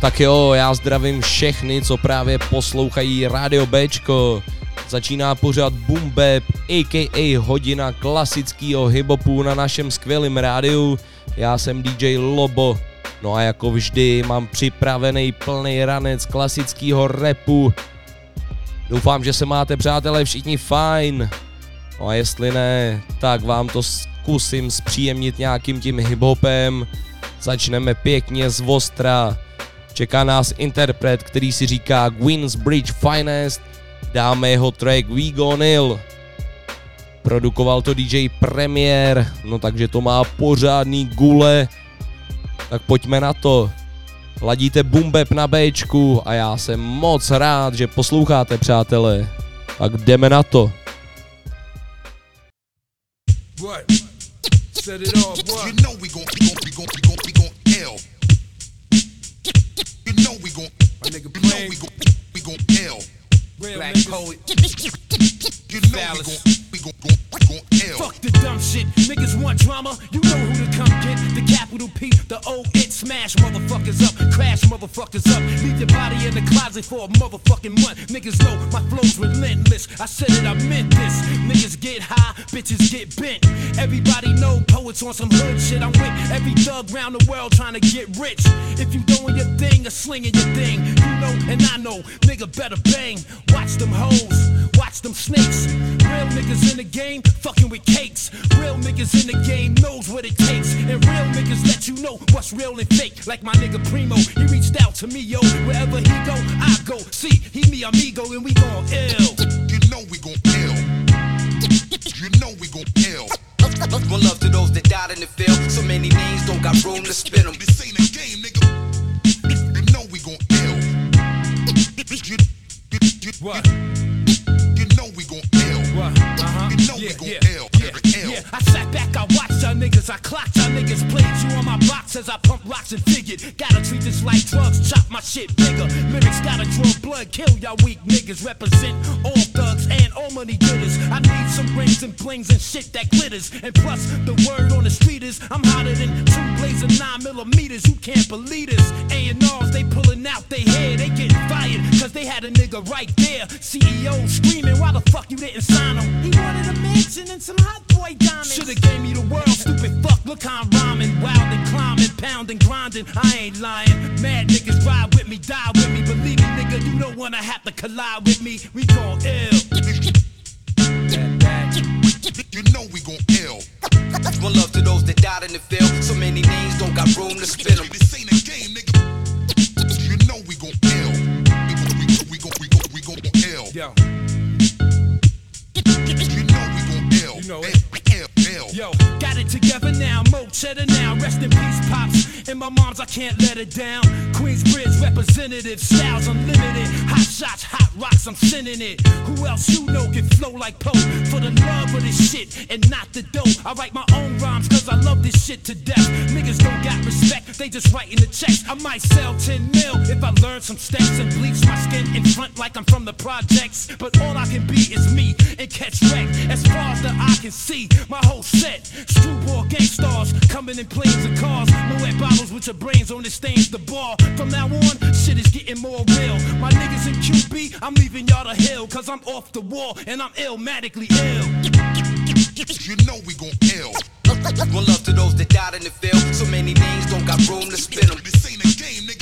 Tak jo, já zdravím všechny, co právě poslouchají Radio Bčko. Začíná pořád Boom Bap, a.k.a. hodina klasického hiphopu na našem skvělém rádiu. Já jsem DJ Lobo. No a jako vždy mám připravený plný ranec klasického repu. Doufám, že se máte přátelé všichni fajn. No a jestli ne, tak vám to zkusím zpříjemnit nějakým tím hiphopem. Začneme pěkně z Vostra. Čeká nás interpret, který si říká Bridge Finest. Dáme jeho track We Go Nil. Produkoval to DJ Premier, no takže to má pořádný gule. Tak pojďme na to. Ladíte Bumbeb na Bčku a já jsem moc rád, že posloucháte, přátelé. Tak jdeme na to. What? Set it off, what? You know we gon' we gon' we gon' we gon'. You know we gon' my nigga you know we gon' we gon' L. Black poet. You know we gon' we gon' gon' gon' L. Fuck the dumb shit. Niggas want drama. You know who to come get. The capital P, the O, it smash motherfuckers up, crash motherfuckers up. Leave your body in the closet for a motherfucking month. Niggas know my flow's relentless. I said it, I meant this. Niggas get high, bitches get bent. Everybody know poets on some hood shit. I'm with every thug round the world trying to get rich. If you doing your thing or slinging your thing, you know and I know, nigga better bang. Watch them hoes, watch them snakes. Real niggas in the game, fucking with cakes. Real niggas in the game knows what it takes. And real niggas let you know what's real and fake. Like my nigga Primo, he reached out to me, yo. Wherever he go, I go. See, he me amigo and we gon' ill. You know we gon' ill. You know we gon' ill. One love to those that died in the field. So many names don't got room to spin them. This ain't a game, nigga. You know we gon' ill. You, you, you, what? Yeah, yeah. Yeah, yeah. I sat back, I watched niggas, I clocked y'all niggas, played you on my box as I pump rocks and figured. Gotta treat this like drugs, chop my shit bigger. Lyrics gotta draw blood, kill y'all weak niggas. Represent all thugs and all money getters. I need some rings and blings and shit that glitters. And plus, the word on the street is I'm hotter than two blazing nine millimeters. You can't believe this. A&Rs, they pulling out they hair, they getting fired. Cause they had a nigga right there. CEO screaming, why the fuck you didn't sign him? He wanted a mansion and some hot boy diamonds. Should've gave me the world, stupid fuck. Look how I'm rhyming, wild and climbing, pounding, grinding. I ain't lying. Mad niggas ride with me, die with me. Believe me, nigga, you don't wanna have to collide with me. We gon' ill. You know we gon' ill. One love to those that died in the field. So many names don't got room to spin them. This ain't a game, nigga. You know we gon' ill. We gon' we gon' we gon' we gon' we gon' ill. Yo. You know we gon' ill. You know it. Yo, got it together now, mo cheddar now. Rest in peace, pops. In my mom's, I can't let it down. Queensbridge representative, styles unlimited. Hot shots, hot rocks, I'm sending it. Who else you know can flow like Poe? For the love of this shit and not the dough. I write my own rhymes cause I love this shit to death. Niggas don't got respect, they just writing the checks. I might sell 10 mil if I learn some steps and bleach my skin in front like I'm from the projects. But all I can be is me and catch wreck. As far as the eye can see, my whole set. Screwball gang stars coming in planes and cars. Moet bottles with your brains on the stains the bar. From now on, shit is getting more real. My niggas in QB, I'm leaving y'all to hell. Cause I'm off the wall and I'm illmatically ill. You know we gon' ill. One love to those that died in the field. So many names don't got room to spin them. This ain't a game, nigga.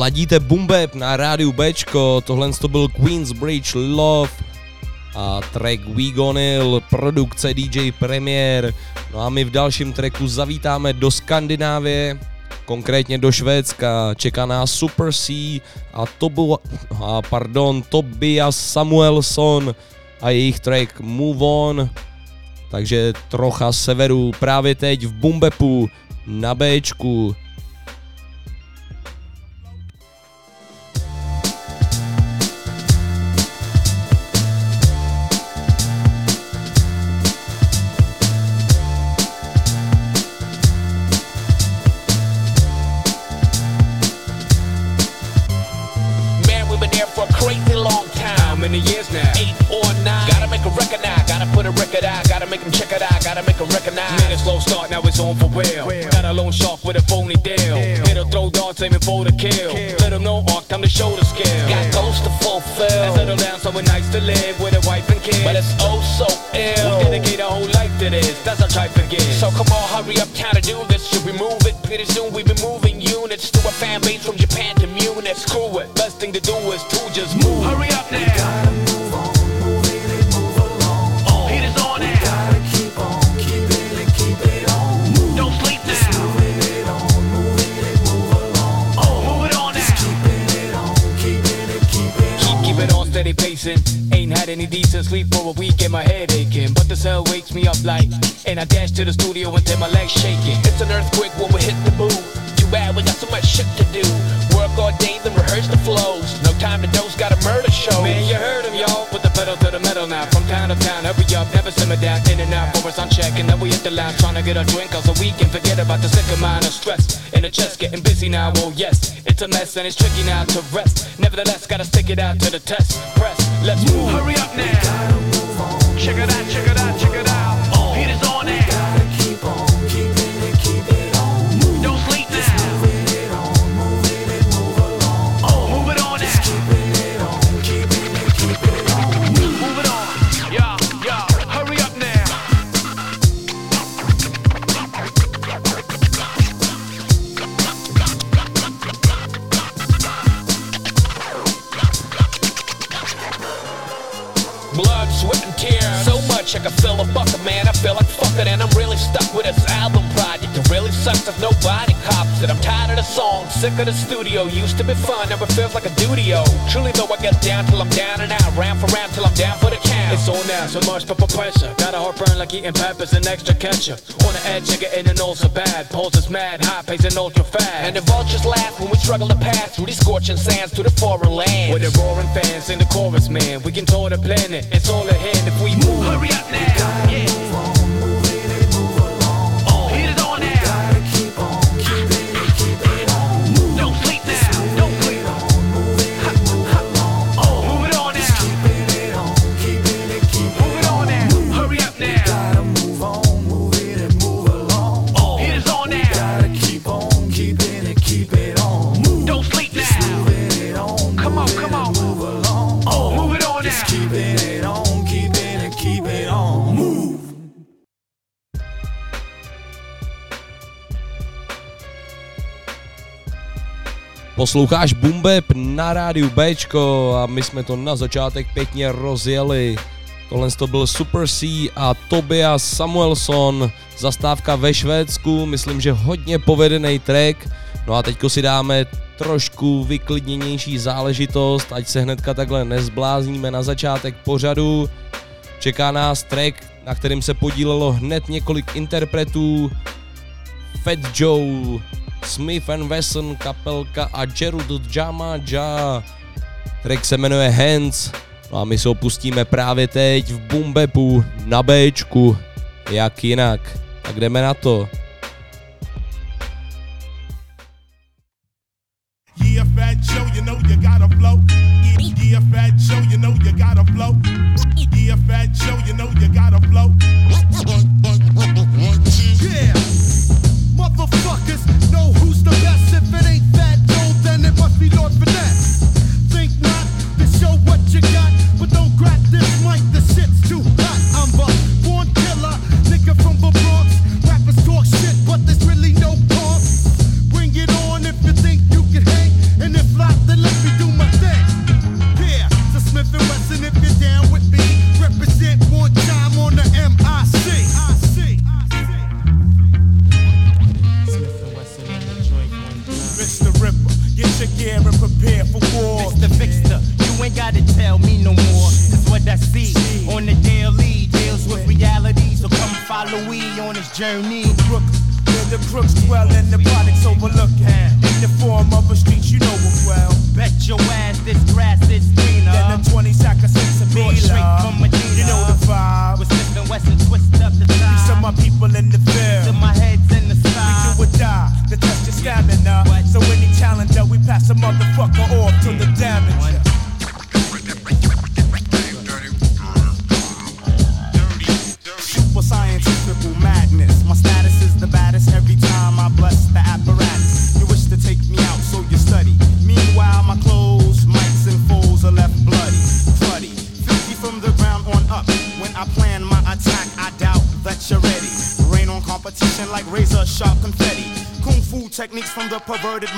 Ladíte Bumbeb na rádiu Bčko, tohle to byl Queensbridge Love a track Wegonil, produkce DJ Premier. No a my v dalším tracku zavítáme do Skandinávie, konkrétně do Švédska. Čeká nás Super C a, Tobu, a pardon, Tobias Samuelson a jejich track Move On. Takže trocha severu právě teď v Bumbepu na Bčku. Darts aiming for the kill. Let them know arc, time to show the skill. Got goals to fulfill. And settle down somewhere nice to live with a wife and kids. But it's oh so ill. We dedicate our whole life to this. That's our type of gift. So come on, hurry up, time to do this. Should we move it? Pretty soon we be moving units to a fan base from any decent sleep for a week and my head aching. But the cell wakes me up like, and I dash to the studio until my legs shaking. It's an earthquake when we hit the boom. Too bad we got so much shit to do. Work all day, then rehearse the flows. No time to dose, got a murder show. Man, you heard him, y'all. Put the pedal to the metal now. From town to town, hurry up, never simmer down. In and out, for us on check, and then we hit the line. Trying to get a drink, so we can forget about the sick of mind of stress. In the chest, getting busy now, oh yes. It's a mess and it's tricky now to rest. Nevertheless, gotta stick it out to the test. Press, let's move. Hurry up now. Check it out, check it out, check it out. I fucking, and I'm really stuck with this album project. It really sucks if nobody cops it. I'm tired of the song, sick of the studio. Used to be fun, never feels like a duty-o. Truly though, I get down till I'm down and out, round for round till I'm down for the count. It's on now, so much pepper pressure. Got a heartburn like eating peppers and extra ketchup. On the edge, getting an ulcer bad. Pulse is mad, high pacing ultra fast. And the vultures laugh when we struggle to pass through these scorching sands to the foreign land. With the roaring fans in the chorus, man. We can tour the planet. It's all ahead if we move. Hurry up now. Yeah. Posloucháš Bumbeb na rádiu Bčko a my jsme to na začátek pěkně rozjeli. Tohle to byl Super C a Tobias Samuelson, zastávka ve Švédsku, myslím, že hodně povedený track. No a teďko si dáme trošku vyklidněnější záležitost, ať se hnedka takhle nezblázníme na začátek pořadu. Čeká nás track, na kterým se podílelo hned několik interpretů. Fat Joe, Smith Wesson, kapelka a Gerald Jama Ja. Track se jmenuje Hands. No a my se opustíme právě teď v Bumbepu na Bčku. Jak jinak. Tak jdeme na to. ain't gotta tell me no more. Cause what I see on the daily deals with reality. So come follow me on this journey. The crook, the crooks dwell and the products overlooked. In the form of a street, you know it well. Bet your ass this grass is greener than the 20 sack of six of.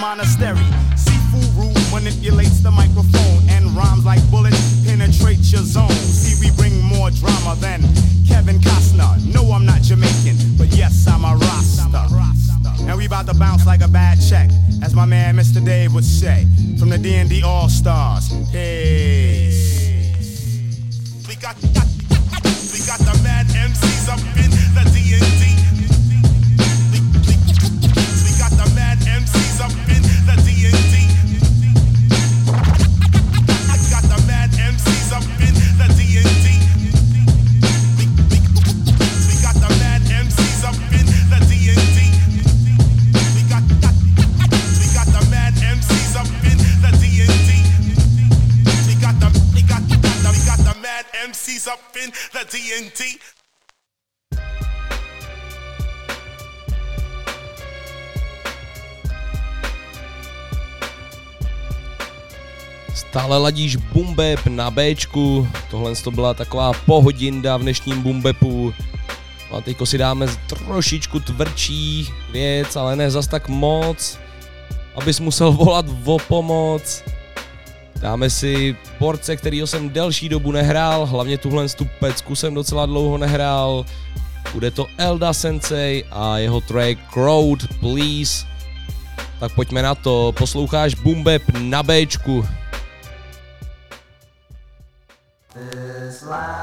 Monastery. Ladíš bumbeb na Bčku, tohle to byla taková pohodinda v dnešním bumbepu. A teďko si dáme trošičku tvrdší věc, ale ne zas tak moc, abys musel volat o pomoc. Dáme si porce, kterýho jsem delší dobu nehrál, hlavně tuhle tu pecku jsem docela dlouho nehrál. Bude to Elda Sensei a jeho track Crowd Please. Tak pojďme na to, posloucháš Bumbeb na Bčku. This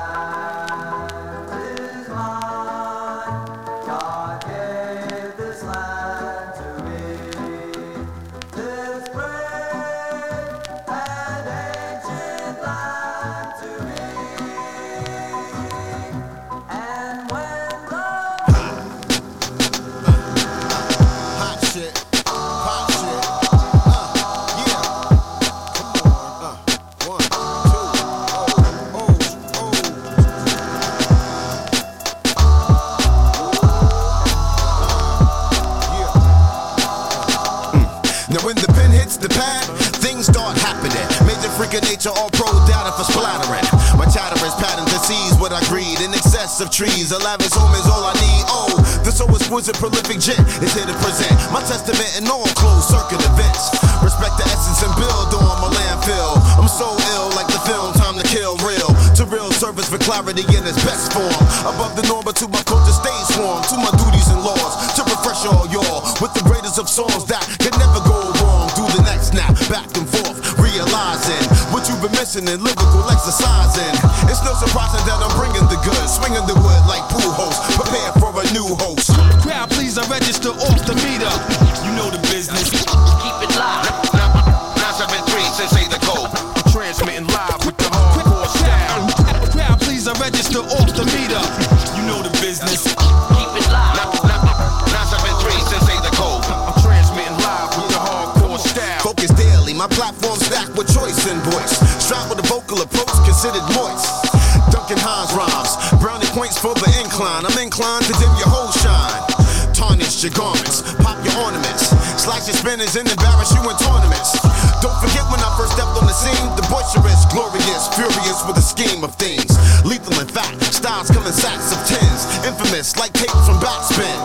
nature, all pro data for splattering. My chatter is pattern seize what I greed in excess of trees. A lavish home is all I need. Oh, the so exquisite, prolific gent is here to present my testament in all closed circuit events. Respect the essence and build on my landfill. I'm so ill, like the film, time to kill real. To real service for clarity in its best form. Above the norm, but to my culture stays sworn. To my duties and laws, to refresh all y'all with the greatest of songs that can never what you've been missing in lyrical exercising. It's no surprising that I'm bringing the goods, swinging the wood like pool host. Prepare for a new host. Crowd, please, I register off the meter. You know the business. Considered moist. Duncan Hines rhymes, brownie points for the incline. I'm inclined to dim your whole shine. Tarnish your garments, pop your ornaments, slash your spinners and embarrass you in tournaments. Don't forget when I first stepped on the scene, the boisterous, glorious, furious with a scheme of things. Lethal in fact, styles come in sacks of tens, infamous like tape from backspin.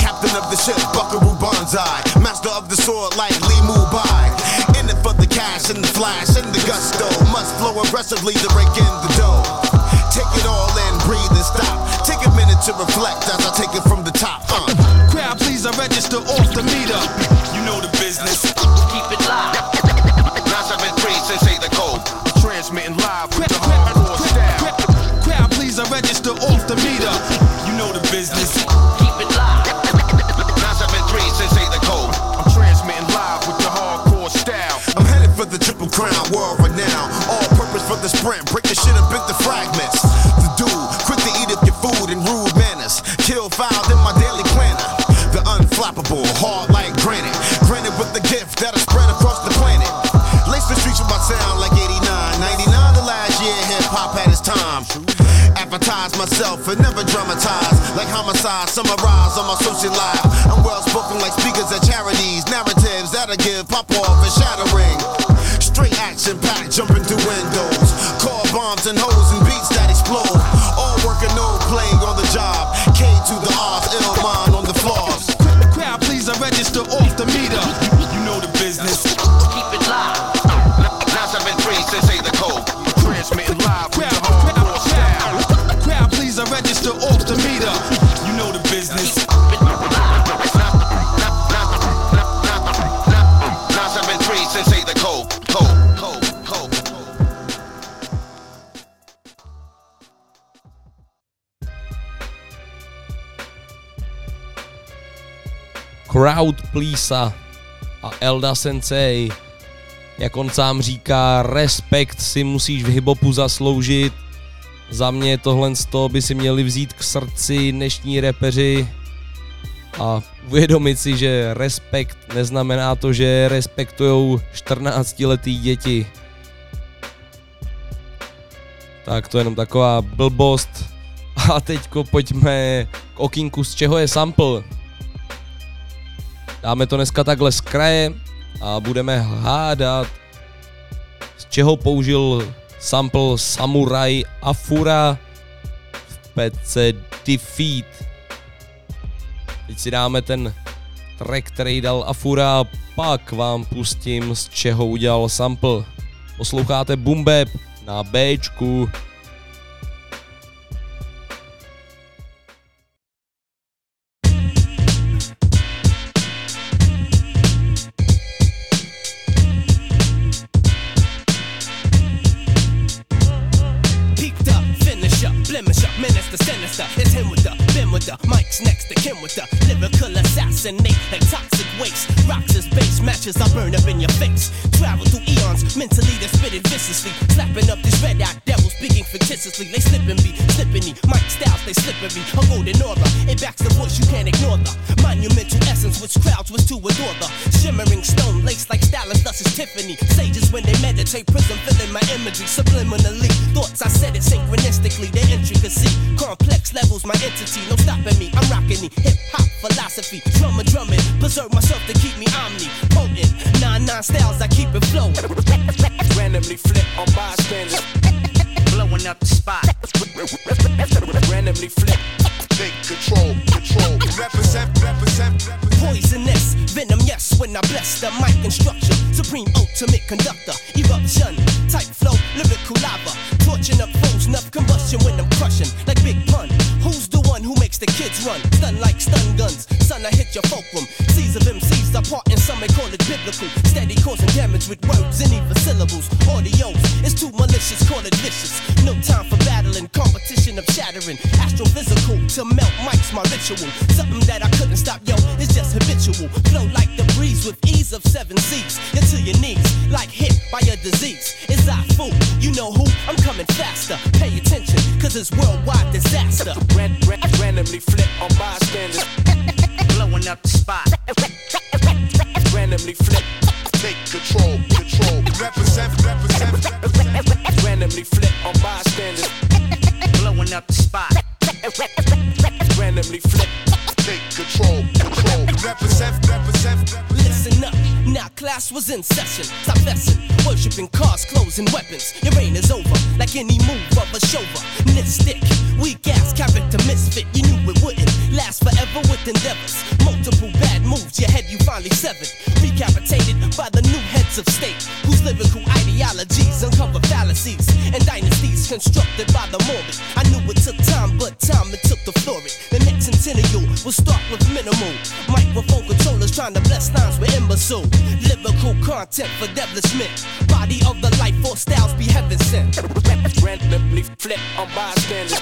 Captain of the ship, Buckaroo Banzai. Master of the sword like Li Mu Bai. In it for the cash and the flash and the gusto. Aggressively to break in the dough. Take it all in, breathe and stop. Take a minute to reflect as I take it from the top. Uh. Crowd, please, I register off the meter. Myself and never dramatize. Like homicide, summarize on my social life. I'm well spoken like speakers at charities. Narratives that'll give pop off and shattering. Straight action packed, jumping through windows. Car bombs and hoes and beats that explode. Crowd Pleasa a Elda Sensei. Jak on sám říká, respekt si musíš v hiphopu zasloužit. Za mě tohle z toho by si měli vzít k srdci dnešní repeři a uvědomit si, že respekt neznamená to, že respektujou 14-letý děti. Tak to je jenom taková blbost. A teďko pojďme k okinku, z čeho je sample. Dáme to dneska takhle z kraje a budeme hádat, z čeho použil sample Samurai Afura v pece Defeat. Teď si dáme ten track, který dal Afura a pak vám pustím, z čeho udělal sample. Posloucháte Bumbeb na Bčku. The sinister. It's him with the, Ben with the, Mike's next to Kim with the lyrical assassinate like toxic waste. Rocks is base matches, I burn up in your face. Travel through eons, mentally they spit it viciously. Slapping up these red eyed devils, speaking fictitiously. They slipping me, slipping me. Mike styles, they slippery. A golden aura, it backs the voice, you can't ignore the monumental essence which crowds was to adore the shimmering stone laced like stylus, thus is Tiffany. Sages when they meditate, prism filling my imagery subliminally. Thoughts I said it synchronistically, their intricacy. Complex levels, my entity, no stopping me. I'm rocking the hip hop philosophy. Drummer drumming, preserve myself to keep me omni potent. Nine nine styles, I keep it flowing. Randomly flip on bystanders. Blowing up the spot. Randomly flip. Take control, control. Represent, represent, represent. Poisonous, venom, yes, when I bless the mic instruction. Supreme ultimate conductor, eruption, type flow, lyrical lava. Torching up foes, enough combustion when I'm crushing, like Big Pun. Who's the one who makes the kids run? Stun like stun guns, son, I hit your fulcrum. Seas of MCs are part and some may call it biblical. Steady causing damage with words and even syllables. Audios, it's too malicious, call it vicious. No time for battling, competition of shattering. Astrophysical, to melt mics, my ritual. Something that I couldn't stop, yo, it's just habitual. Flow like the breeze with ease of seven seas. You're to your knees, like hit by a disease. It's I fool, you know who? I'm coming faster. Pay attention, cause it's worldwide disaster. Ran, ran, randomly flip on bystanders. Blowing up the spot. Randomly flip. Take control, control. Represent, represent, represent. Randomly flip on bystanders. Blowing up the spot. Randomly flip. Take control, class was in session. Stop messing, worshipping cars, clothes, and weapons. Your reign is over, like any move of a chauvinistic. Weak ass character misfit, you knew it wouldn't last forever with endeavors. Multiple bad moves, your head you finally severed. Recapitated by the new heads of state, whose lyrical ideologies uncover fallacies and dynasties constructed by the morbid. I knew it took time, but time it took the floor it. The next centennial will start with minimal controllers trying to bless with imbecile. Lyrical content for. Body of the life styles be heaven sent. Randomly flip on bystanders.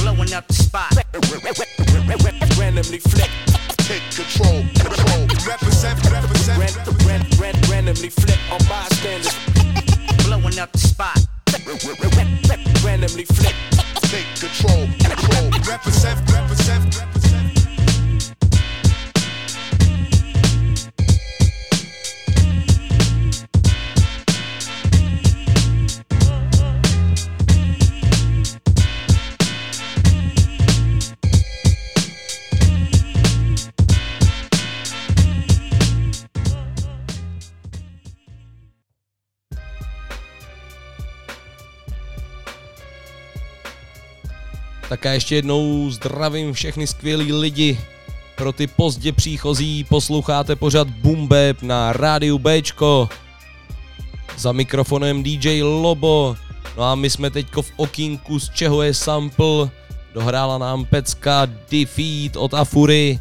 Blowing up the spot. Randomly flip. Take control, control. Represent, represent, Ran, ran, ran, randomly flip on bystanders. Blowing up the spot. Randomly flip, take control, control. Represent, Tak a ještě jednou zdravím všechny skvělý lidi. Pro ty pozdě příchozí posloucháte pořad Bumbeb na rádiu Bčko. Za mikrofonem DJ Lobo. No a my jsme teďko v okínku, z čeho je sample. Dohrála nám pecka Defeat od Afury.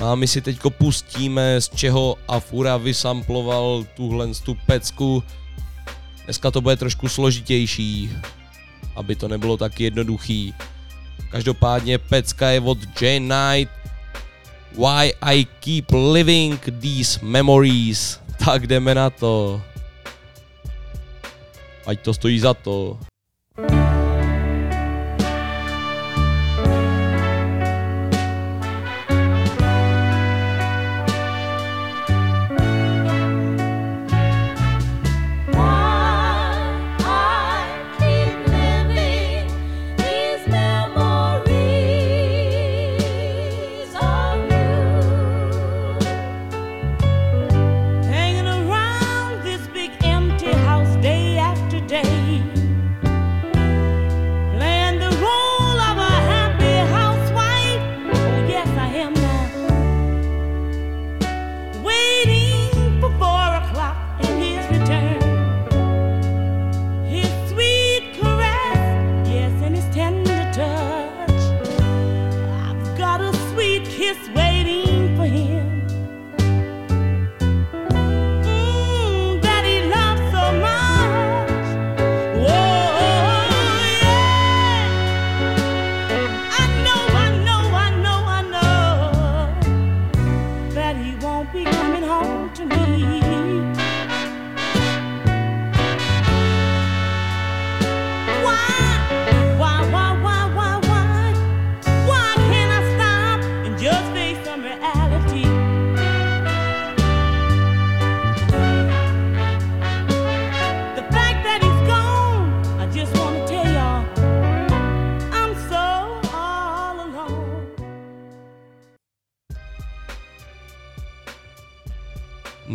No a my si teďko pustíme, z čeho Afura vysamploval tuhle tu pecku. Dneska to bude trošku složitější, aby to nebylo tak jednoduchý. Každopádně pecka je od J Knight. Why I keep living these memories. Tak jdeme na to. Ať to stojí za to.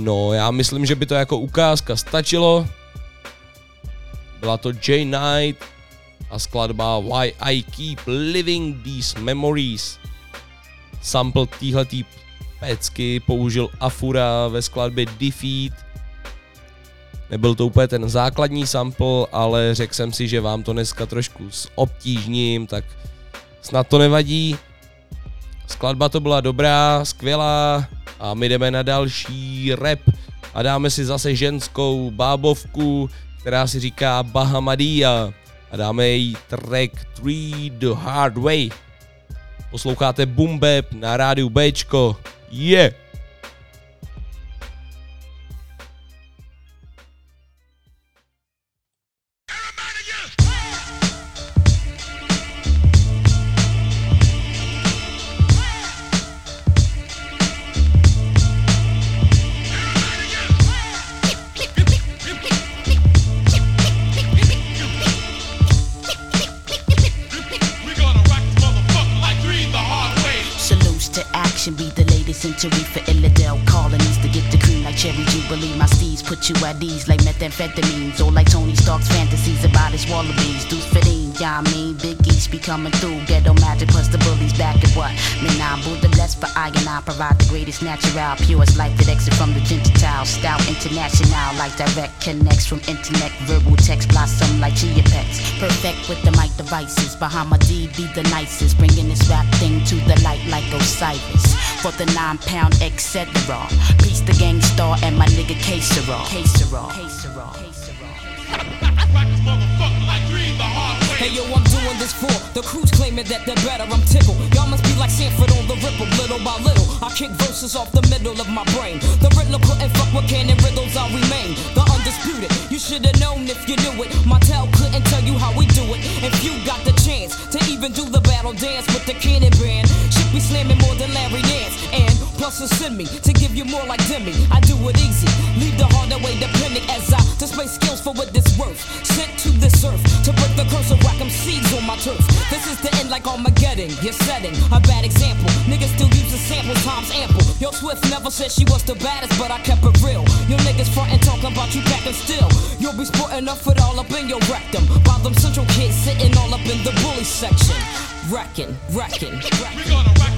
No, já myslím, že by to jako ukázka stačilo. Byla to J Knight a skladba Why I Keep Living These Memories. Sample týhletý pecky použil Afura ve skladbě Defeat. Nebyl to úplně ten základní sample, ale řekl jsem si, že vám to dneska trošku obtížním, tak snad to nevadí. Skladba to byla dobrá, skvělá a my jdeme na další rap a dáme si zase ženskou bábovku, která si říká Bahamadia a dáme její track 3 The Hard Way. Posloucháte Bap na rádiu Bčko. Yeah! Coming through. Ghetto magic plus the bullies back at what? Man, I'm Buddha blessed for I and I provide the greatest natural, purest life that exit from the Gentile. Style international, like direct connects from internet, verbal text blossom like chia pets. Perfect with the mic devices. Bahamadia be the nicest, bringing this rap thing to the light like Osiris. For the nine pound etc. Peace the Gang Starr and my nigga K-Sera. K-Sera. K-Sera. Hey yo, I'm doing this for the crews claiming that they're better. I'm tickled. Y'all must be like Sanford on the ripple, little by little. I kick verses off the middle of my brain. The riddler couldn't fuck with canon riddles, I remain the undisputed. You should've known if you knew it. My tell couldn't tell you how we do it. If you got the chance to even do the battle dance with the cannon band, should be slamming more than Larry Nance. And plus, to send me to give you more like Demi. I do it easy, leave the harder way depending as I display skills for what this worth. Sent to this earth to break the curse of whack seeds on my turf. This is the end like Armageddon. You're setting a bad example. Niggas still use the sample times ample. Yo, Swift never said she was the baddest, but I kept it real. Yo, niggas frontin' talking about you packing still. You'll be sporting up it all up in your rectum. While them central kids sitting all up in the bully section. Wrecking, wrecking, wrecking.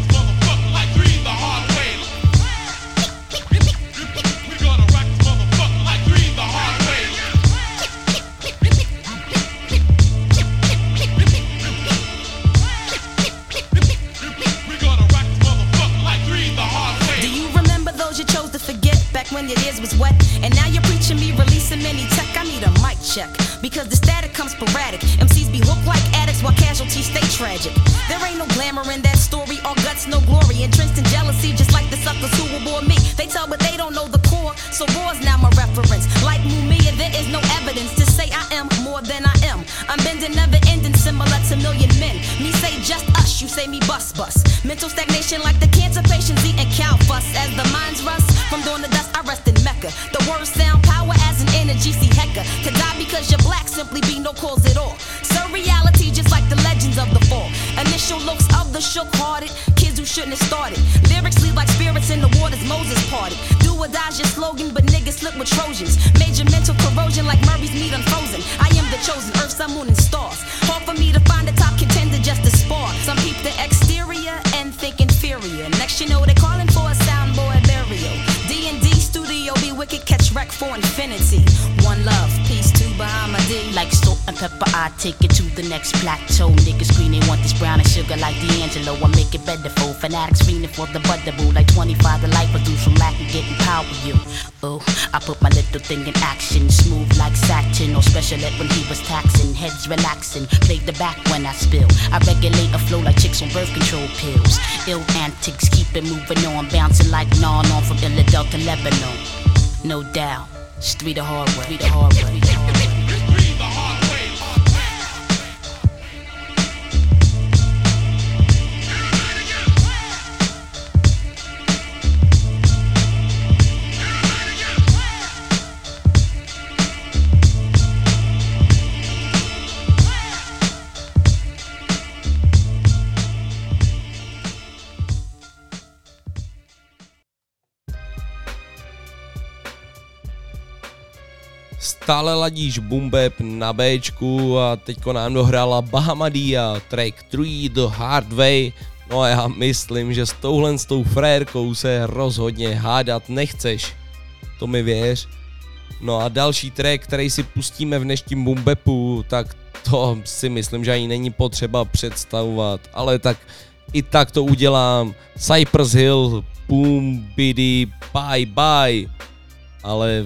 Check because the static comes sporadic. MCs be hooked like addicts while casualties stay tragic. There ain't no glamour in that story, all guts, no glory. Entrenched in jealousy, just like the suckers who will bore me. They tell, but they don't know the core. So war's now my reference. Like Mumia, there is no evidence to say I am more than I am. I'm bending, never ending, similar to million men. Me say just us, you say me bust bust. Mental stagnation like the cancer patients eating cow fuss. As the minds rust from doing the dust, The words sound power as an energy, see Hecka. Could die because you're black, simply be no cause at all. Surreality, just like the legends of the fall. Initial looks of the shook hearted, kids who shouldn't have started. Lyrics lead like spirits in the waters Moses parted. Do or die's your slogan, but niggas slip with Trojans. Major mental corrosion like Murray's meat unfrozen. I am the chosen, earth, sun, moon, and stars. Hard for me to find a top contender just to spar. Some peep the exterior and think inferior. Next you know what they're calling wicked, catch wreck for infinity. One love, peace to Bahamadia. Like salt and pepper, I take it to the next plateau. Niggas green, they want this brown and sugar like D'Angelo. I make it better for fanatics fiending for the butterboo. Like 25 the life produce from lack of getting power. You, oh, I put my little thing in action, smooth like satin. Or special ed when he was taxing, heads relaxing. Play the back when I spill. I regulate a flow like chicks on birth control pills. Ill antics, keep it moving on, bouncing like non on from to Lebanon. No doubt, street the hard way, street the hard way. Stále ladíš Bumbeb na Bčku a teďko nám dohrála Bahamadia track 3 The Hard Way. No a já myslím, že s touhle s tou frérkou se rozhodně hádat nechceš. To mi věř. No a další track, který si pustíme v dnešním Bumbepu, tak to si myslím, že ani není potřeba představovat, ale tak i tak to udělám. Cypress Hill, Boom, Biddy, Bye Bye, ale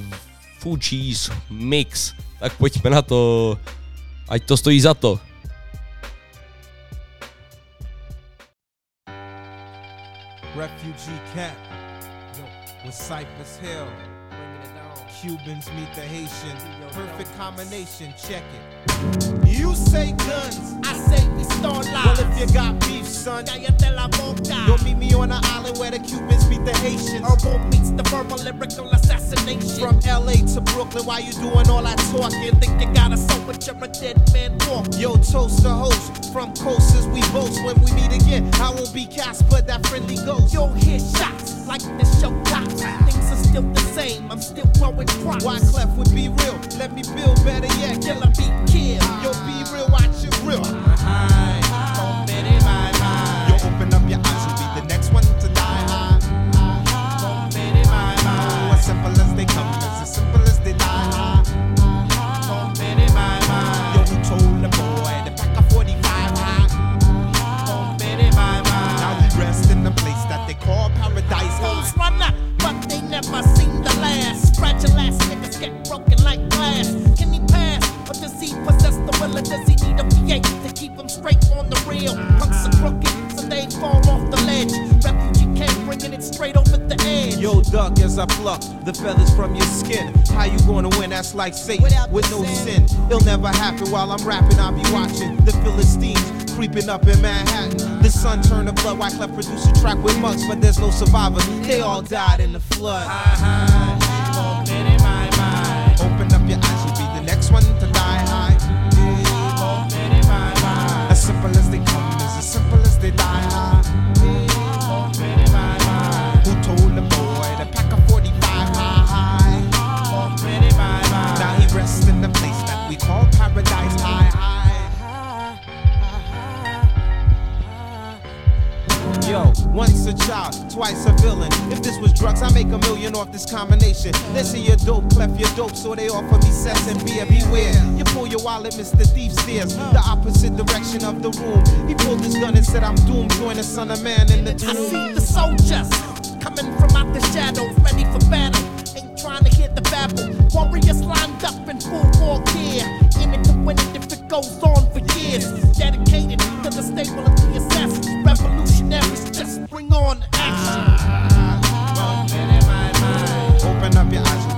Fugees Mix, tak pojďme na to, ať to stojí za to. Refugee camp with Cypress Hill. Cubans meet the Haitian. Perfect combination, check it. You say guns, I say we start lives. Well, if you got beef, son, you'll meet me on the island where the Cubans meet the Haitians. Herbal meets the verbal lyrical assassination. From LA to Brooklyn, why you doing all that talking? Think you got a soul, but you're a dead man walk. Yo, toast the host. From coasters, we boast when we meet again. I won't be Casper, that friendly ghost. Yo, hit shots like this show cops. Things still the same. I'm still growing crops. Wyclef would be real? Let me build better yet. Kill a beat kill. Yo, be real, watch it real. Open up your eyes, you'll be the next one to die simple they come, fragile ass niggas get broken like glass. Can he pass? Or does he possess the will? Or does he need a PA to keep him straight on the reel? Punks are crooked, so they fall off the ledge. Refugee can't bring it straight over the edge. Yo, duck, as I pluck the feathers from your skin. How you gonna win? That's like Satan Without with no sin. sin. It'll never happen while I'm rapping. I'll be watching the Philistines creeping up in Manhattan. The sun turned to blood. Wyclef produced a track with mugs, but there's no survivors. They all died in the flood. Uh-huh. Simple as they come, as simple as they die once a child, twice a villain. If this was drugs, I make a million off this combination. They say you're dope, clef your dope, so they offer me sets and beer. Beware, you pull your wallet, Mr. Thief stares the opposite direction of the room. He pulled his gun and said, I'm doomed. Join the son of man in the tomb. I see the soldiers coming from out the shadows, ready for battle. Ain't trying to hear the babble. Warriors lined up in full war gear. In it to win it goes on for years. Dedicated to the stable of the assassins. Revolutionaries, just bring on action. Ah, open up your eyes,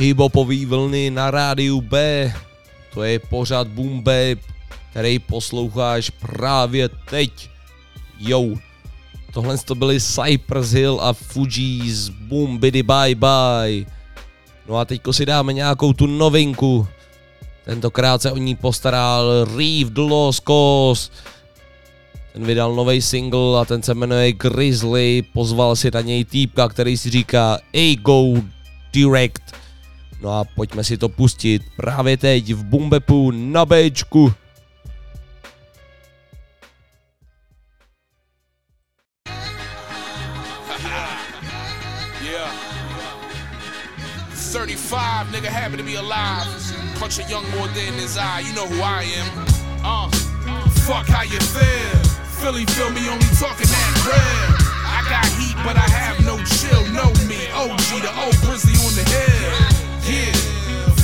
Hiphopový vlny na rádiu B. To je pořád Boom Bap, který posloucháš právě teď. Yo. Tohle to byly Cypress Hill a Fugees Boom Biddy Bye Bye. No a teďko si dáme nějakou tu novinku. Tentokrát se o ní postaral Reeve the Lost Cause. Ten vydal nový single a ten se jmenuje Grizzly. Pozval si na něj týpka, který si říká Ego Direct. No a pojďme si to pustit právě teď v Bumbepu na Bčku. Yeah. 35, nigga, happy to be alive. Punch a young boy dead in his eye, you know who I am. Uh, fuck how you feel. Philly feel me only talking that real. I got heat, but I have no chill. Know me, OG, the old grizzly on the hill. Yeah,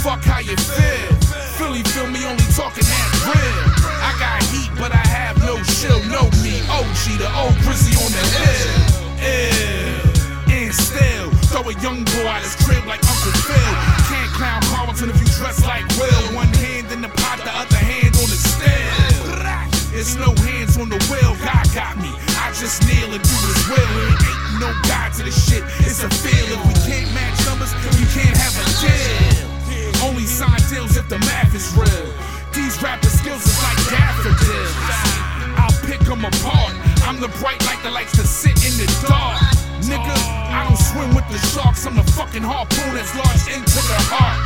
fuck how you feel. Philly feel me only talking that real. I got heat, but I have no chill. Know me, OG, the old grizzly on the hill. Ill, and still throw a young boy out his crib like Uncle Phil. Can't clown Carlton if you dress like Will. One hand in the pot, the other hand on the still. It's no hands on the wheel, God got me. I just kneel and do his will. Ain't no God to this shit. It's a feel. If we can't match numbers, you can't have a deal. Only sign deals if the math is real. These rapper skills is like daffodils. I'll pick them apart. I'm the bright light that likes to sit in the dark. Nigga, I don't swim with the sharks. I'm the fucking harpoon that's launched into the heart.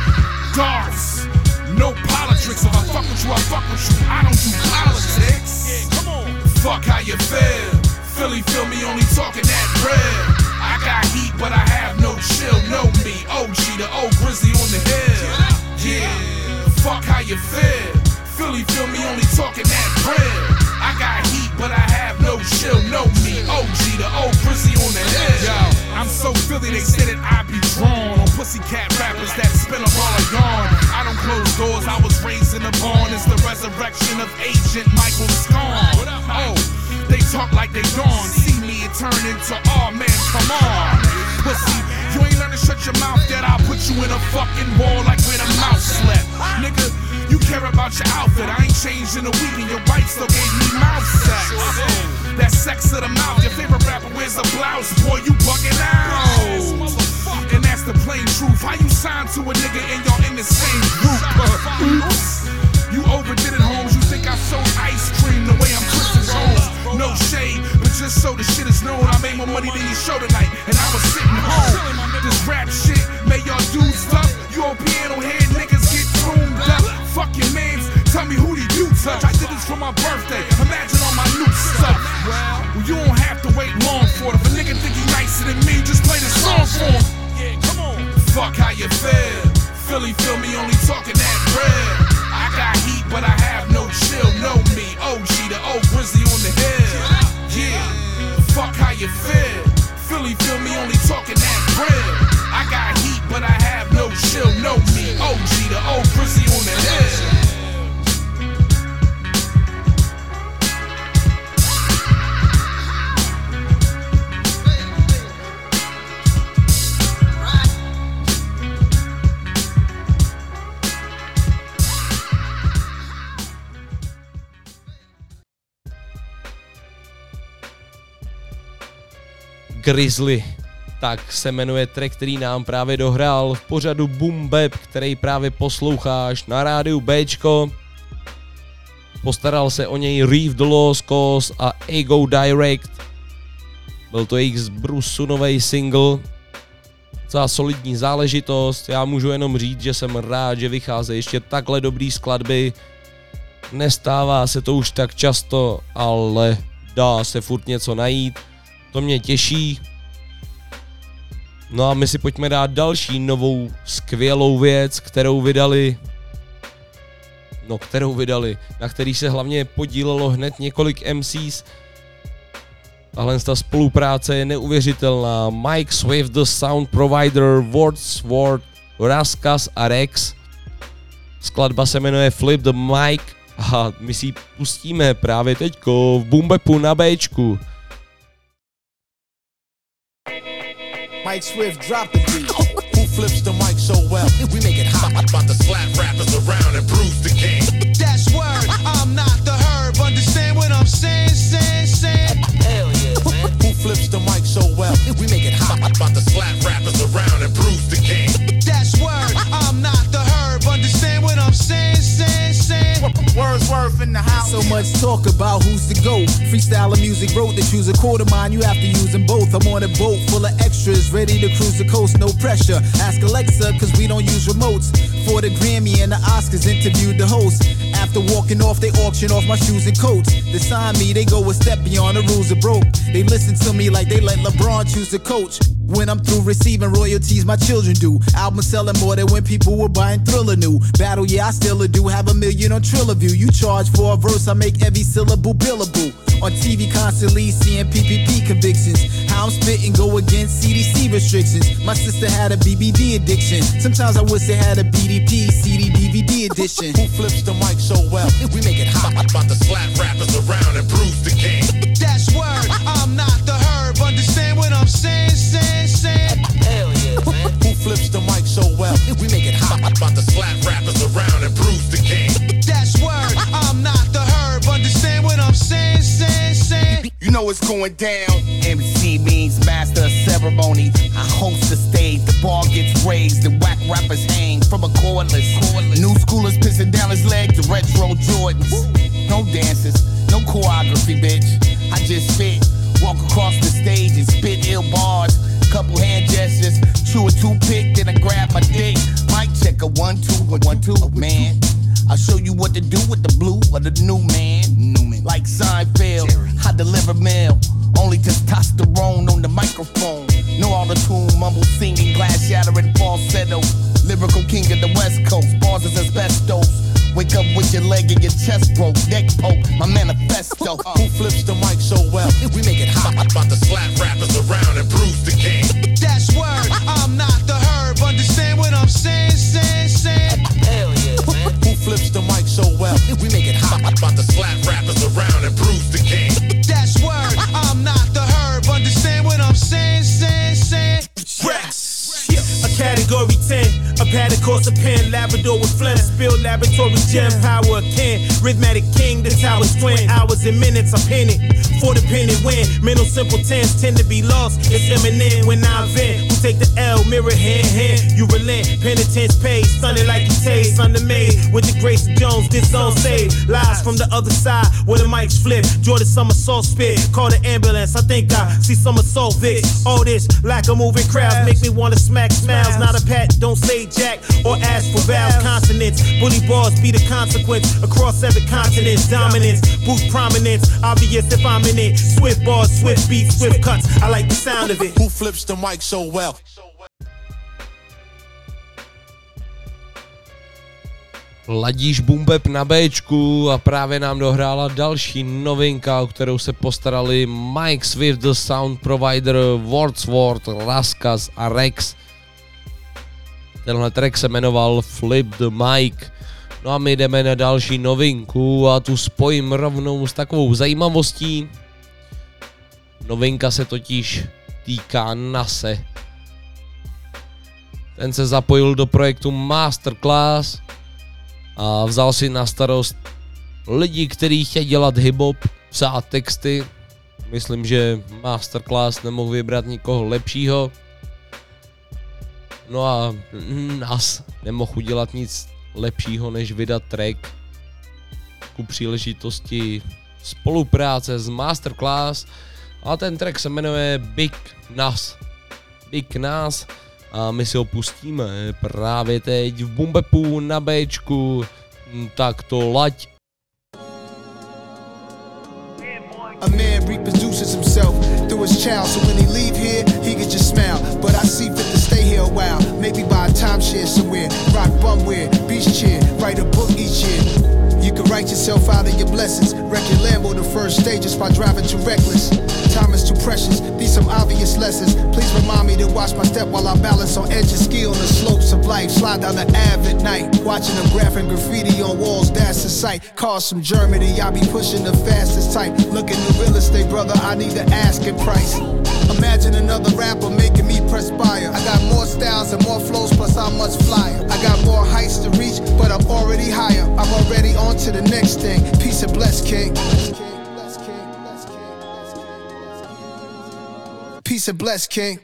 Darts, no politics. If I fuck with you, I fuck with you. I don't do politics. Come on. Fuck how you feel. Philly feel me only talking that real. I got heat, but I have no chill. Know me, OG, the old grizzly on the hill. Yeah, fuck how you feel. Philly feel me only talking that real. I got heat, but I have no chill. Know me, OG, the old grizzly on the hill. Yo, I'm so Philly, they said that I be drawn on pussycat rappers that spin up all gone. I don't close doors, I was raised in a barn. It's the resurrection of Agent Michael Scarn. Oh, they talk like they gone. See me and turn into, oh man, come on. Pussy, you ain't learn to shut your mouth yet. I'll put you in a fucking wall like where the mouse slept. Nigga, you care about your outfit. I ain't changed in a week and your wife still gave me mouth sex. That sex of the mouth, your favorite rapper wears a blouse. Boy, you bugging out. And that's the plain truth. How you sign to a nigga and y'all in the same group? Uh. You overdid it, Holmes. You I sold ice cream the way I'm Christmas Holmes. No shade, but just so the shit is known, I made more money than your show tonight, and I was sitting home. This rap shit made y'all do stuff. You old piano head niggas get tuned up. Fuck your mans, tell me who did you touch? I did this for my birthday. Imagine all my new stuff. Well, you don't have to wait long for it. If a nigga think he nicer than me, just play the song for him. Yeah, come on. Fuck how you feel. Philly feel me only talking that bread. I got heat, but I have no chill. Know me, OG, the old grizzly on the hill. Yeah, fuck how you feel. Philly feel me only talking that bread. I got heat, but I have no chill. Know me, OG, Grizzly. Tak se jmenuje track, který nám právě dohrál v pořadu Boom Bap, který právě posloucháš na rádiu Bčko. Postaral se o něj Reeve the Lost Cause a Ego Direct. Byl to jejich z Brusu nový single. Docela solidní záležitost, já můžu jenom říct, že jsem rád, že vycházejí ještě takhle dobrý skladby. Nestává se to už tak často, ale dá se furt něco najít. To mě těší. No a my si pojďme dát další novou skvělou věc, kterou vydali no kterou vydali, na který se hlavně podílelo hned několik MCs. Tahle ta spolupráce je neuvěřitelná. Mike Swift, The Sound Provider, Wordsworth, Raskas a Rex. Skladba se jmenuje Flip the Mic a my si ji pustíme právě teďko v Bumbepu na Bčku. Mike Swift, drop the beat. Who flips the mic so well? If we make it hot. About to slap rappers around and bruise the king. That's word. I'm not the herb. Understand what I'm saying? Saying, saying. Hell yeah, man. Who flips the mic so well? If we make it hot. About to slap rappers around and bruise the king. That's word. I'm not the herb. Understand what I'm saying? Saying, saying. Wordsworth in the house. So much talk about who's the GOAT. Freestyle music wrote to choose a quarter mine, you have to use them both. I'm on a boat full of extras, ready to cruise the coast, no pressure. Ask Alexa, cause we don't use remotes. For the Grammy and the Oscars, interviewed the host. After walking off, they auction off my shoes and coats. They sign me, they go a step beyond the rules of broke. They listen to me like they let LeBron choose the coach. When I'm through receiving royalties, my children do. Albums selling more than when people were buying Thriller new. Battle, yeah, I still do. Have a million on Triller View. You charge for a verse, I make every syllable billable. On TV, constantly seeing PPP convictions. How I'm spitting go against CDC restrictions. My sister had a BBD addiction. Sometimes I wish they had a BDP, CD, DVD edition. Who flips the mic so well? We make it hot. About to slap rappers around and bruise the king. That's word. I'm not the herb. Understand what I'm saying? Saying, saying. Hell yeah, man. Who flips the mic so well? We make it hot. About to slap rappers around and bruise the king. That's word. I'm not the herb. Understand what I'm saying? Saying, saying. You know what's going down. MC means master of ceremony. I host the stage, the bar gets raised, and whack rappers hang from a cordless. New schoolers pissing down his legs, the retro Jordans. No dances, no choreography, bitch. I just spit, walk across the stage and spit ill bars. Couple hand gestures, chew a toothpick, then I grab my dick. Mic check a one two, a one two, man. I'll show you what to do with the blue or the new man. New man. Like Seinfeld, I deliver mail. Only testosterone on the microphone. No auto tune, mumble singing, glass shattering falsetto. Lyrical king of the West Coast, bars is asbestos. Wake up with your leg and your chest broke, neck poke, my manifesto. Who flips the mic so well? We make it hot. I'm about to slap laboratory gem, power can, kin. Rhythmatic tower's twin. Hours and minutes, I pin it. For the pin and win. Mental simpletons tend to be lost. It's imminent when I vent. We take the L, mirror hand, hand. You relent, penitence paid. Stunning like you taste, under made. With the grace Jones, this zone saved. Lies from the other side where the mics flip. Jordan somersault spit. Call the ambulance. I think I see some assault Vicks. All this lack of moving crowds make me wanna smack smiles. Not a pat, don't say jack or ask for vowels, consonants. Bully bars be the consequence across seven continents. Dominance, boost prominence. Obvious if I'm in it. Swift bars, swift beats, swift cuts. I like the sound of it. Who flips the mic so well? Ladíš Bumbeb na Bčku a právě nám dohrála další novinka, o kterou se postarali Mike Swift, The Sound Provider, Wordsworth, Raskas a Rex. Tenhle track se jmenoval Flip the Mic. No a my jdeme na další novinku a tu spojím rovnou s takovou zajímavostí. Novinka se totiž týká NASE. Ten se zapojil do projektu Masterclass a vzal si na starost lidi, kteří chtějí dělat hip-hop, psát texty. Myslím, že Masterclass nemohl vybrat nikoho lepšího. No a nás nemohl udělat nic lepšího, než vydat track ku příležitosti spolupráce s Masterclass a ten track se jmenuje Big Nas. Big Nas a my si ho pustíme právě teď v Bumbepu na Bčku, tak to laď. A man reproduces himself through his child, so when he leave here, he can just smile. But I see fit to stay here a while, maybe buy a timeshare somewhere, rock bumware, beach chair, write a book each year. You can write yourself out of your blessings. Wreck your Lambo the first stages by driving too reckless. Time is too precious. These some obvious lessons. Please remind me to watch my step while I balance on edges, ski on the slopes of life. Slide down the Ave at night, watching them graphing graffiti on walls. That's the sight. Cars from Germany, I be pushing the fastest type. Looking the real estate, brother. I need to ask asking price. Imagine another rapper making me perspire. I got more styles and more flows, plus I'm much flyer. I got more heights to reach, but I'm already higher. I'm already on to the next thing. Peace and bless, King. Peace and bless, King.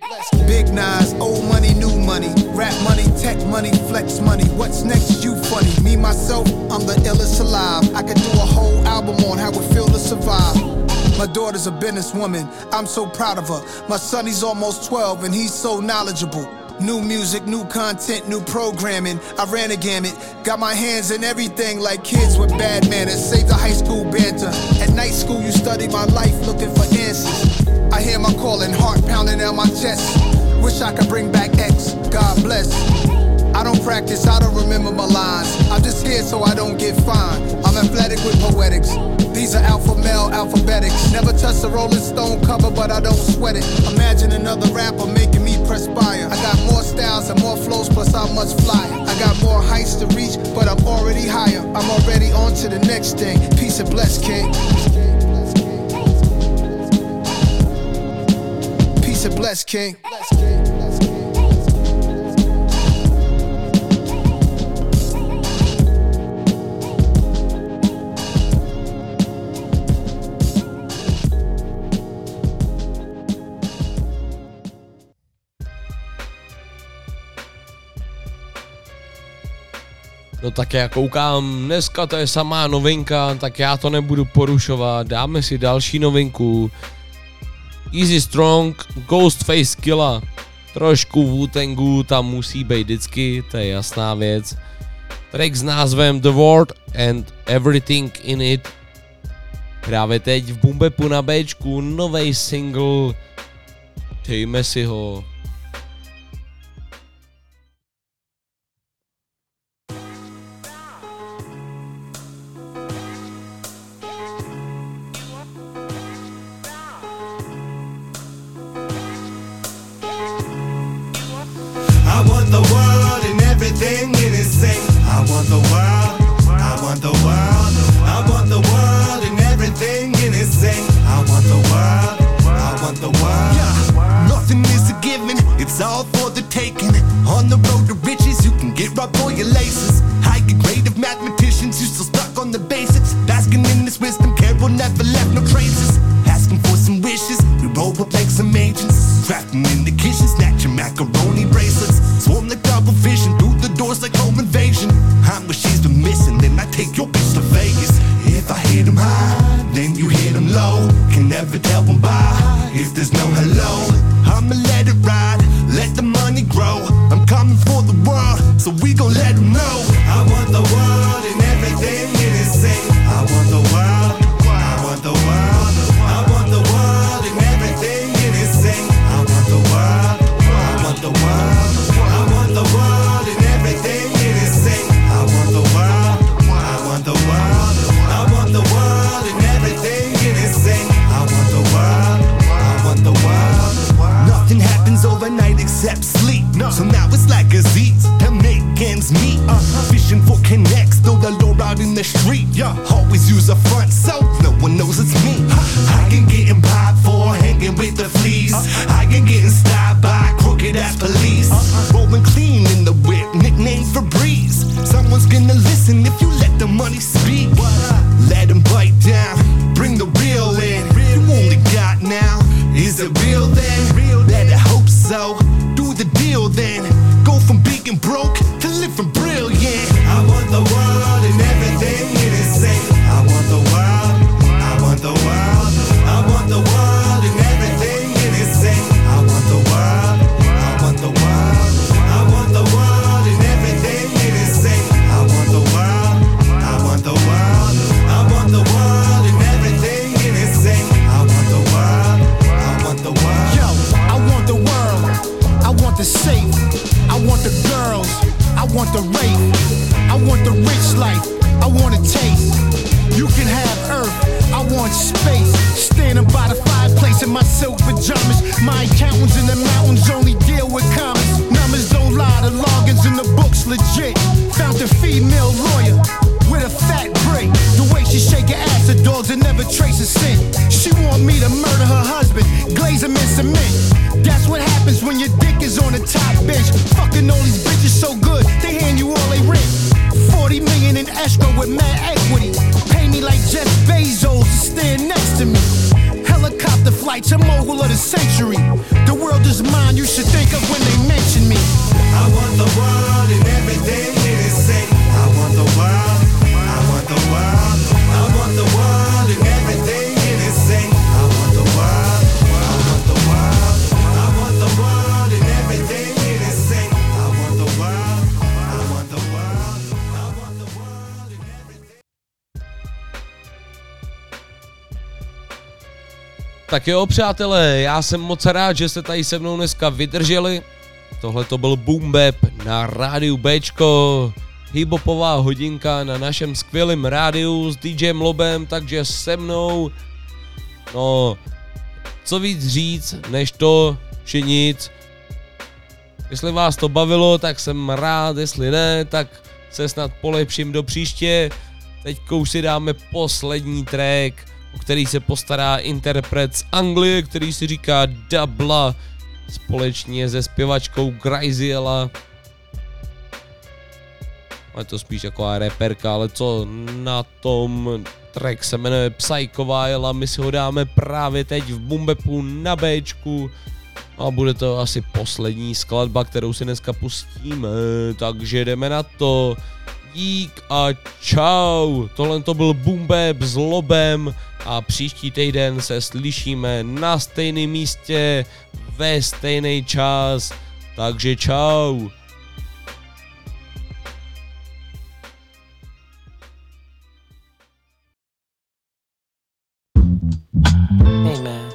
Big Nas, old money, new money. Rap money, tech money, flex money. What's next? You funny. Me, myself, I'm the illest alive. I could do a whole album on how it feel to survive. My daughter's a businesswoman. I'm so proud of her. My son, he's almost 12 and he's so knowledgeable. New music, new content, new programming. I ran a gamut. Got my hands in everything like kids with bad manners. Save the high school banter. At night school, you study my life looking for answers. I hear my calling, heart pounding on my chest. Wish I could bring back X. God bless. I don't practice, I don't remember my lines. I'm just scared so I don't get fined. I'm athletic with poetics. These are alpha male alphabetics. Never touch the Rolling Stone cover, but I don't sweat it. Imagine another rapper making me perspire. I got more styles and more flows, plus I'm much flyer. I got more heights to reach, but I'm already higher. I'm already on to the next thing. Peace and bless, King. Peace and bless, King. No tak já koukám, dneska to je samá novinka, tak já to nebudu porušovat, dáme si další novinku. Easy Strong, Ghostface Killa. Trošku wu tam musí být vždycky, to je jasná věc. Track s názvem The World and Everything in It. Právě teď v Bumbepu na Bčku novej single. Dejme si ho. It's all for the taking. On the road to riches, you can get rub for your laces. Higher grade of mathematicians, you still stuck on the basics. Basking in this wisdom, Carol never left no traces. The safe. I want the girls. I want the rape. I want the rich life. I want a taste. You can have earth. I want space. Standing by the fireplace in my silk pajamas. My accountants in the mountains only deal with commas. Numbers don't lie. The logins in the books legit. Found a female lawyer with a fat brick. The way she shake her ass, the dogs that never trace a scent. She want me to murder her husband, glaze him in cement. That's what happens when your dick is on the top bench. Fucking all these bitches so good, they hand you all they rent. 40 million in escrow with mad equity. Pay me like Jeff Bezos to stand next to me. Helicopter flights, a mogul of the century. The world is mine, you should think of when they mention me. I want the world and everything in it sing. I want the world. I want the world. I want the world Tak jo, přátelé, já jsem moc rád, že jste tady se mnou dneska vydrželi. Tohle to byl Boom Bap na rádiu Bčko, hiphopová hodinka na našem skvělém rádiu s DJem Lobem, takže se mnou, no, co víc říct, než to, že nic. Jestli vás to bavilo, tak jsem rád, jestli ne, tak se snad polepším do příště. Teď už si dáme poslední track, o který se postará interpret z Anglie, který si říká Dubla, společně se zpěvačkou Graziella. Je to spíš jako reperka, ale co na tom track se jmenuje Psychovial a my si ho dáme právě teď v Bumbepu na Bčku. A bude to asi poslední skladba, kterou si dneska pustíme, takže jdeme na to. Dík a čau. Tohle to byl Bap s Lobem a příští týden se slyšíme na stejném místě ve stejný čas. Takže čau. Hey man,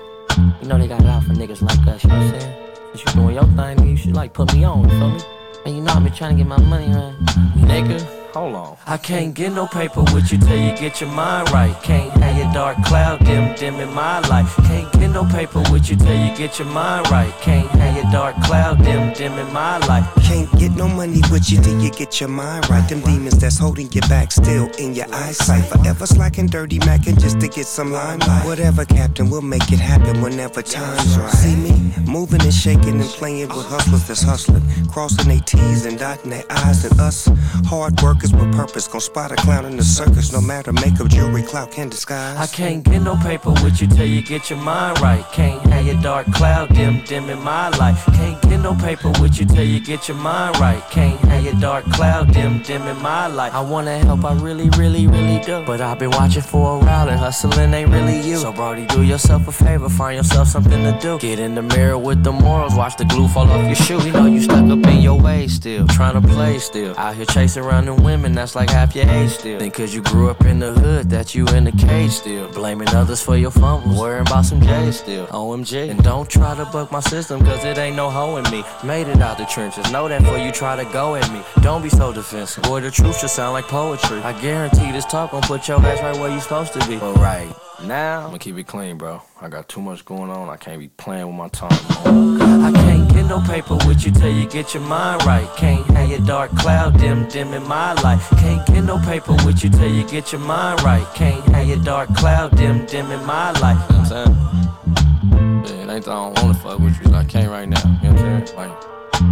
you know they got it out for niggas like us, you know what I'm saying? Since you doing your thing, you should like put me on, you feel me? And you know I been trying to get my money, man. Nigga, hold on. I can't get no paper with you till you get your mind right. Can't have your dark cloud dim, dim in my life. Can't get no paper with you till you get your mind right. Can't have your dark cloud dim, dim in my life. Can't get no money with you till you get your mind right. Them demons that's holding you back still in your eyesight. Forever slacking, dirty macking just to get some limelight. Whatever, Captain, we'll make it happen whenever time's right. See me moving and shaking and playing with hustlers that's hustling, crossing their T's and dotting their I's and us. Hard workers with purpose, gon' spot a clown in the circus. No matter makeup, jewelry, clout can disguise. I can't get no paper with you till you get your mind right. Can't have your dark cloud dim, dim in my life. Can't get no paper with you till you get your mind right. Can't have your dark cloud dim, dim in my life. I wanna help, I really, really, really do. But I've been watching for a while and hustling ain't really you. So, Brody, do yourself a favor, find yourself something to do. Get in the mirror with the morals, watch the glue fall off your shoe. You know you stuck up in your ways still, trying to play still. Out here chasing around them women, that's like half your age still. Think cause you grew up in the hood that you in the cage still. Blaming others for your fumbles, worrying about some J's still. OMG. And don't try to buck my system, cause it ain't no hoe in me. Made it out the trenches, know that before you try to go at me. Don't be so defensive, boy, the truth should sound like poetry. I guarantee this talk gon' put your ass right where you supposed to be. But right now, I'ma keep it clean, bro. I got too much going on, I can't be playing with my time. Get no paper with you till you get your mind right. Can't have your dark cloud dim, dim in my life. Can't get no paper with you till you get your mind right. Can't have your dark cloud dim, dim in my life. You know what I'm saying? Yeah, it ain't that I don't wanna fuck with you, I can't right now. You know what I'm saying? Like,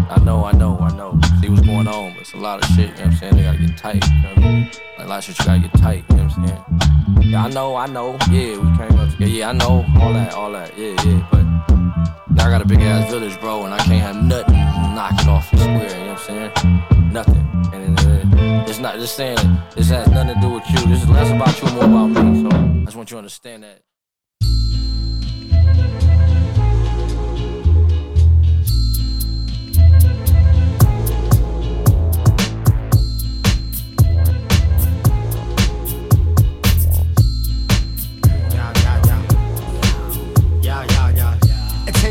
I know, I know, I know. See what's going on, but it's a lot of shit, you know what I'm saying? They gotta get tight, you know what I mean? Like, a lot of shit you gotta get tight, you know what I'm saying? Yeah, I know, I know, yeah, we came up together, yeah, I know, all that, all that, yeah, yeah, but I got a big ass village, bro, and I can't have nothing knock it off the square, you know what I'm saying? Nothing. And uh, it's not just saying this has nothing to do with you. This is less about you, and more about me. So I just want you to understand that.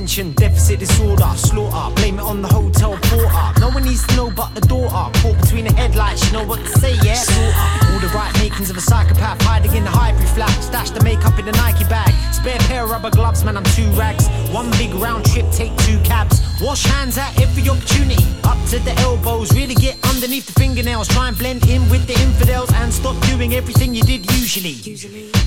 Attention, deficit disorder, slaughter. Blame it on the hotel porter. No one needs to know but the daughter. Caught between the headlights, you know what to say, yeah? Slaughter. All the right makings of a psychopath hiding in the hybrid flat. Stash the makeup in the Nike bag. Spare pair of rubber gloves, man, I'm two rags. One big round trip, take two cabs. Wash hands at every opportunity. Up to the elbows, really get underneath the fingernails. Try and blend in with the infidels and stop doing everything you did usually.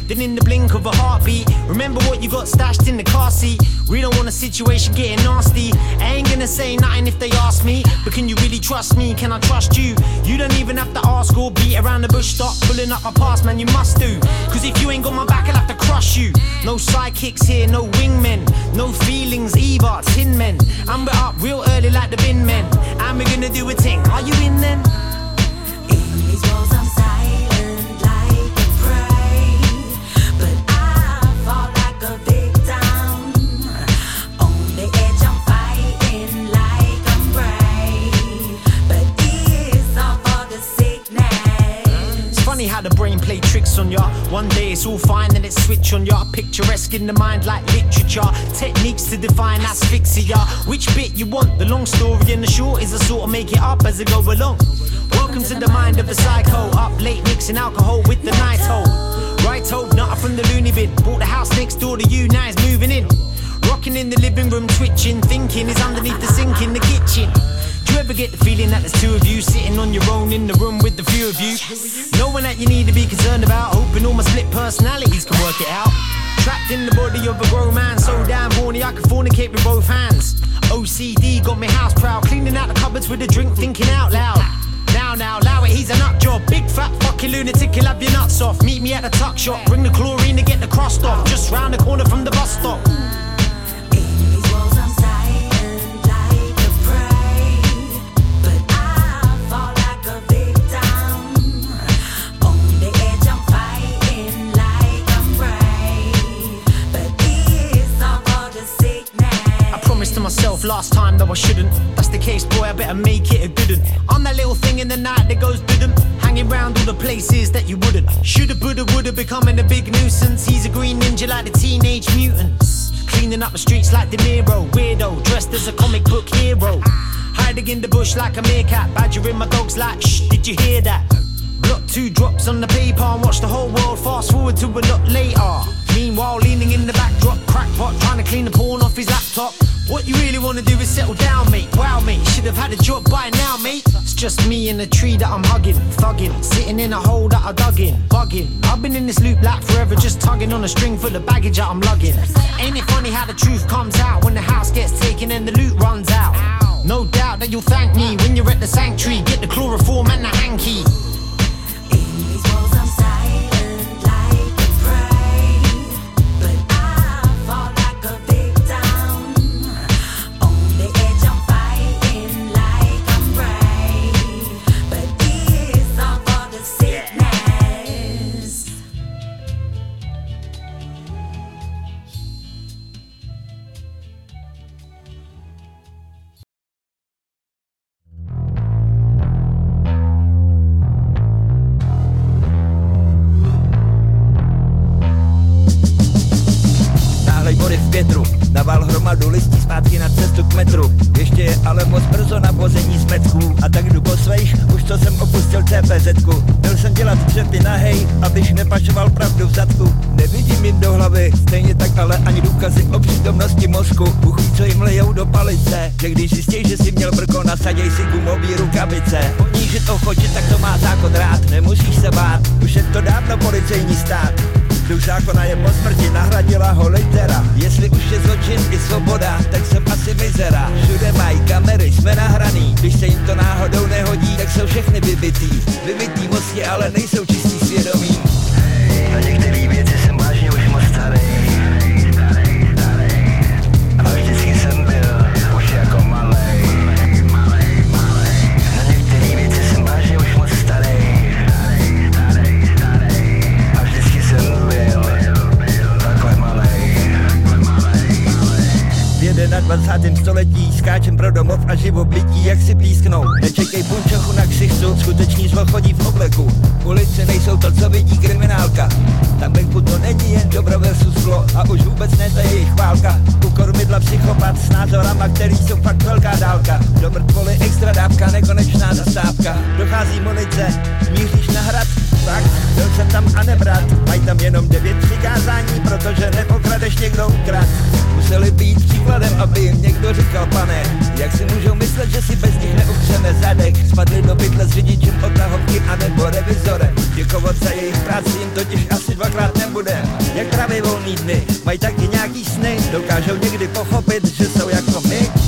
Then in the blink of a heartbeat, remember what you got stashed in the car seat. We don't want a situation getting nasty. I ain't gonna say nothing if they ask me, but can you really trust me? Can I trust you? You don't even have to ask or beat around the bush. Stop pulling up my past, man. You must do. Cause if you ain't got my back, I'll have to crush you. No sidekicks here, no wingmen, no feelings either. Tin men, we're up real early like the bin men. And we're gonna do a thing. Are you in then? These walls on ya. One day it's all fine, then it switch on ya. Picturesque in the mind like literature. Techniques to define asphyxia. Which bit you want? The long story and the short is I sort of make it up as I go along. Welcome to the mind of the psycho. Up late mixing alcohol with the night hole. Right hold, not from the loony bin. Bought the house next door to you, now it's moving in. Rocking in the living room, twitching, thinking is underneath the sink in the kitchen. You ever get the feeling that there's two of you sitting on your own in the room with the few of you? No one that you need to be concerned about, hoping all my split personalities can work it out. Trapped in the body of a grown man, so damn horny I can fornicate with both hands. OCD got me house proud, cleaning out the cupboards with a drink, thinking out loud. Now, now, allow it, he's a nut job. Big fat fucking lunatic, he'll have your nuts off. Meet me at the tuck shop, bring the chlorine to get the crust off. Just round the corner from the bus stop. Myself last time though I shouldn't. That's the case, boy, I better make it a good one. I'm that little thing in the night that goes didn't. Hanging round all the places that you wouldn't. Shoulda, woulda, woulda, becoming a big nuisance. He's a green ninja like the teenage mutants. Cleaning up the streets like De Niro. Weirdo, dressed as a comic book hero. Hiding in the bush like a meerkat. Badgering my dogs like, shh, did you hear that? lot. Two drops on the paper and watch the whole world fast forward to a lot later. Meanwhile, leaning in the backdrop, crackpot, trying to clean the porn off his laptop. What you really wanna do is settle down, mate. Wow, mate, should have had a job by now, mate. It's just me in the tree that I'm hugging, thugging, sitting in a hole that I dug in, bugging. I've been in this loop like forever, just tugging on a string for the baggage that I'm lugging. Ain't it funny how the truth comes out when the house gets taken and the loot runs out? No doubt that you'll thank me when you're at the sanctuary. Get the chloroform and the hanky. Dávno policejní stát. Duch zákona je po smrti, nahradila ho litera. Jestli už je zločin i svoboda, tak jsem asi mizera. Všude mají kamery, jsme nahraný. Když se jim to náhodou nehodí, tak jsou všechny vybitý. Vybitý mozky, ale nejsou čistý svědomí. Na některé věci V 21. století skáčem pro domov a živobytí, jak si písknou. Nečekej punčochu na ksichtu, skuteční zlo chodí v obleku. Ulice nejsou to, co vidí kriminálka. Tam venku to není jen dobro versus zlo a už vůbec ne je jejich válka. U kormidla psychopat s názorama, který jsou fakt velká dálka. Do mrtvoly extra dávka, nekonečná zastávka. Dochází munice, míříš na hrad, tak, byl jsem tam a nebrat Mají tam jenom devět přikázání, protože nepokradeš někdo ukrad. Museli být příkladem, aby jim někdo říkal, pane Jak si můžou myslet, že si bez nich neupřeme zadek? Spadli do pytle s řidičem odtahovky a nebo revizorem Děkovat za jejich práci jim totiž asi dvakrát nebudem Jak tráví volný dny, mají taky nějaký sny Dokážou někdy pochopit, že jsou jako my